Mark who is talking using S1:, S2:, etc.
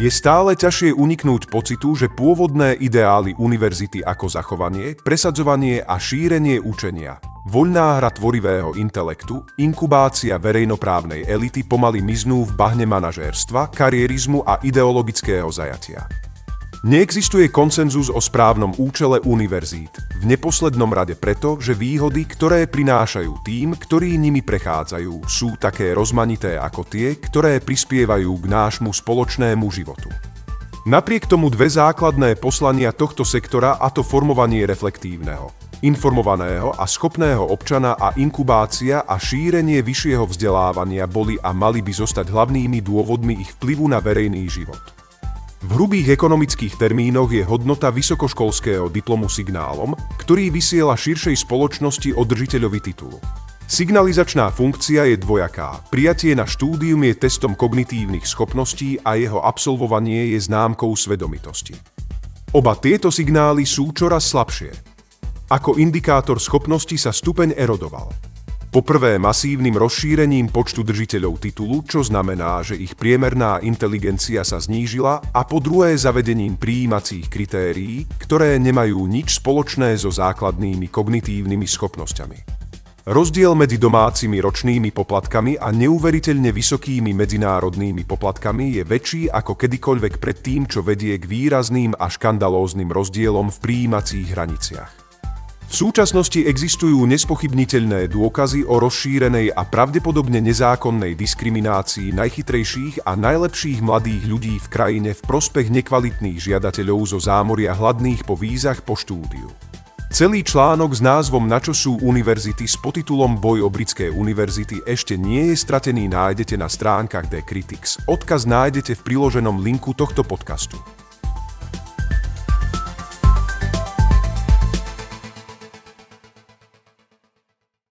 S1: Je stále ťažšie uniknúť pocitu, že pôvodné ideály univerzity ako zachovanie, presadzovanie a šírenie učenia, voľná hra tvorivého intelektu, inkubácia verejnoprávnej elity pomaly miznú v bahne manažérstva, karierizmu a ideologického zajatia. Neexistuje konsenzus o správnom účele univerzít, v neposlednom rade preto, že výhody, ktoré prinášajú tým, ktorí nimi prechádzajú, sú také rozmanité ako tie, ktoré prispievajú k nášmu spoločnému životu. Napriek tomu dve základné poslania tohto sektora a to formovanie reflektívneho, informovaného a schopného občana a inkubácia a šírenie vyššieho vzdelávania boli a mali by zostať hlavnými dôvodmi ich vplyvu na verejný život. V hrubých ekonomických termínoch je hodnota vysokoškolského diplomu signálom, ktorý vysiela širšej spoločnosti o držiteľovi titulu. Signalizačná funkcia je dvojaká. Prijatie na štúdium je testom kognitívnych schopností a jeho absolvovanie je známkou svedomitosti. Oba tieto signály sú čoraz slabšie. Ako indikátor schopnosti sa stupeň erodoval. Poprvé masívnym rozšírením počtu držiteľov titulu, čo znamená, že ich priemerná inteligencia sa znížila a po druhé zavedením prijímacích kritérií, ktoré nemajú nič spoločné so základnými kognitívnymi schopnosťami. Rozdiel medzi domácimi ročnými poplatkami a neuveriteľne vysokými medzinárodnými poplatkami je väčší ako kedykoľvek predtým, čo vedie k výrazným a škandalóznym rozdielom v prijímacích hraniciach. V súčasnosti existujú nespochybniteľné dôkazy o rozšírenej a pravdepodobne nezákonnej diskriminácii najchytrejších a najlepších mladých ľudí v krajine v prospech nekvalitných žiadateľov zo zámoria hladných po vízach po štúdiu. Celý článok s názvom Na čo sú univerzity s podtitulom Boj o britské univerzity ešte nie je stratený nájdete na stránkach The Critics. Odkaz nájdete v priloženom linku tohto podcastu.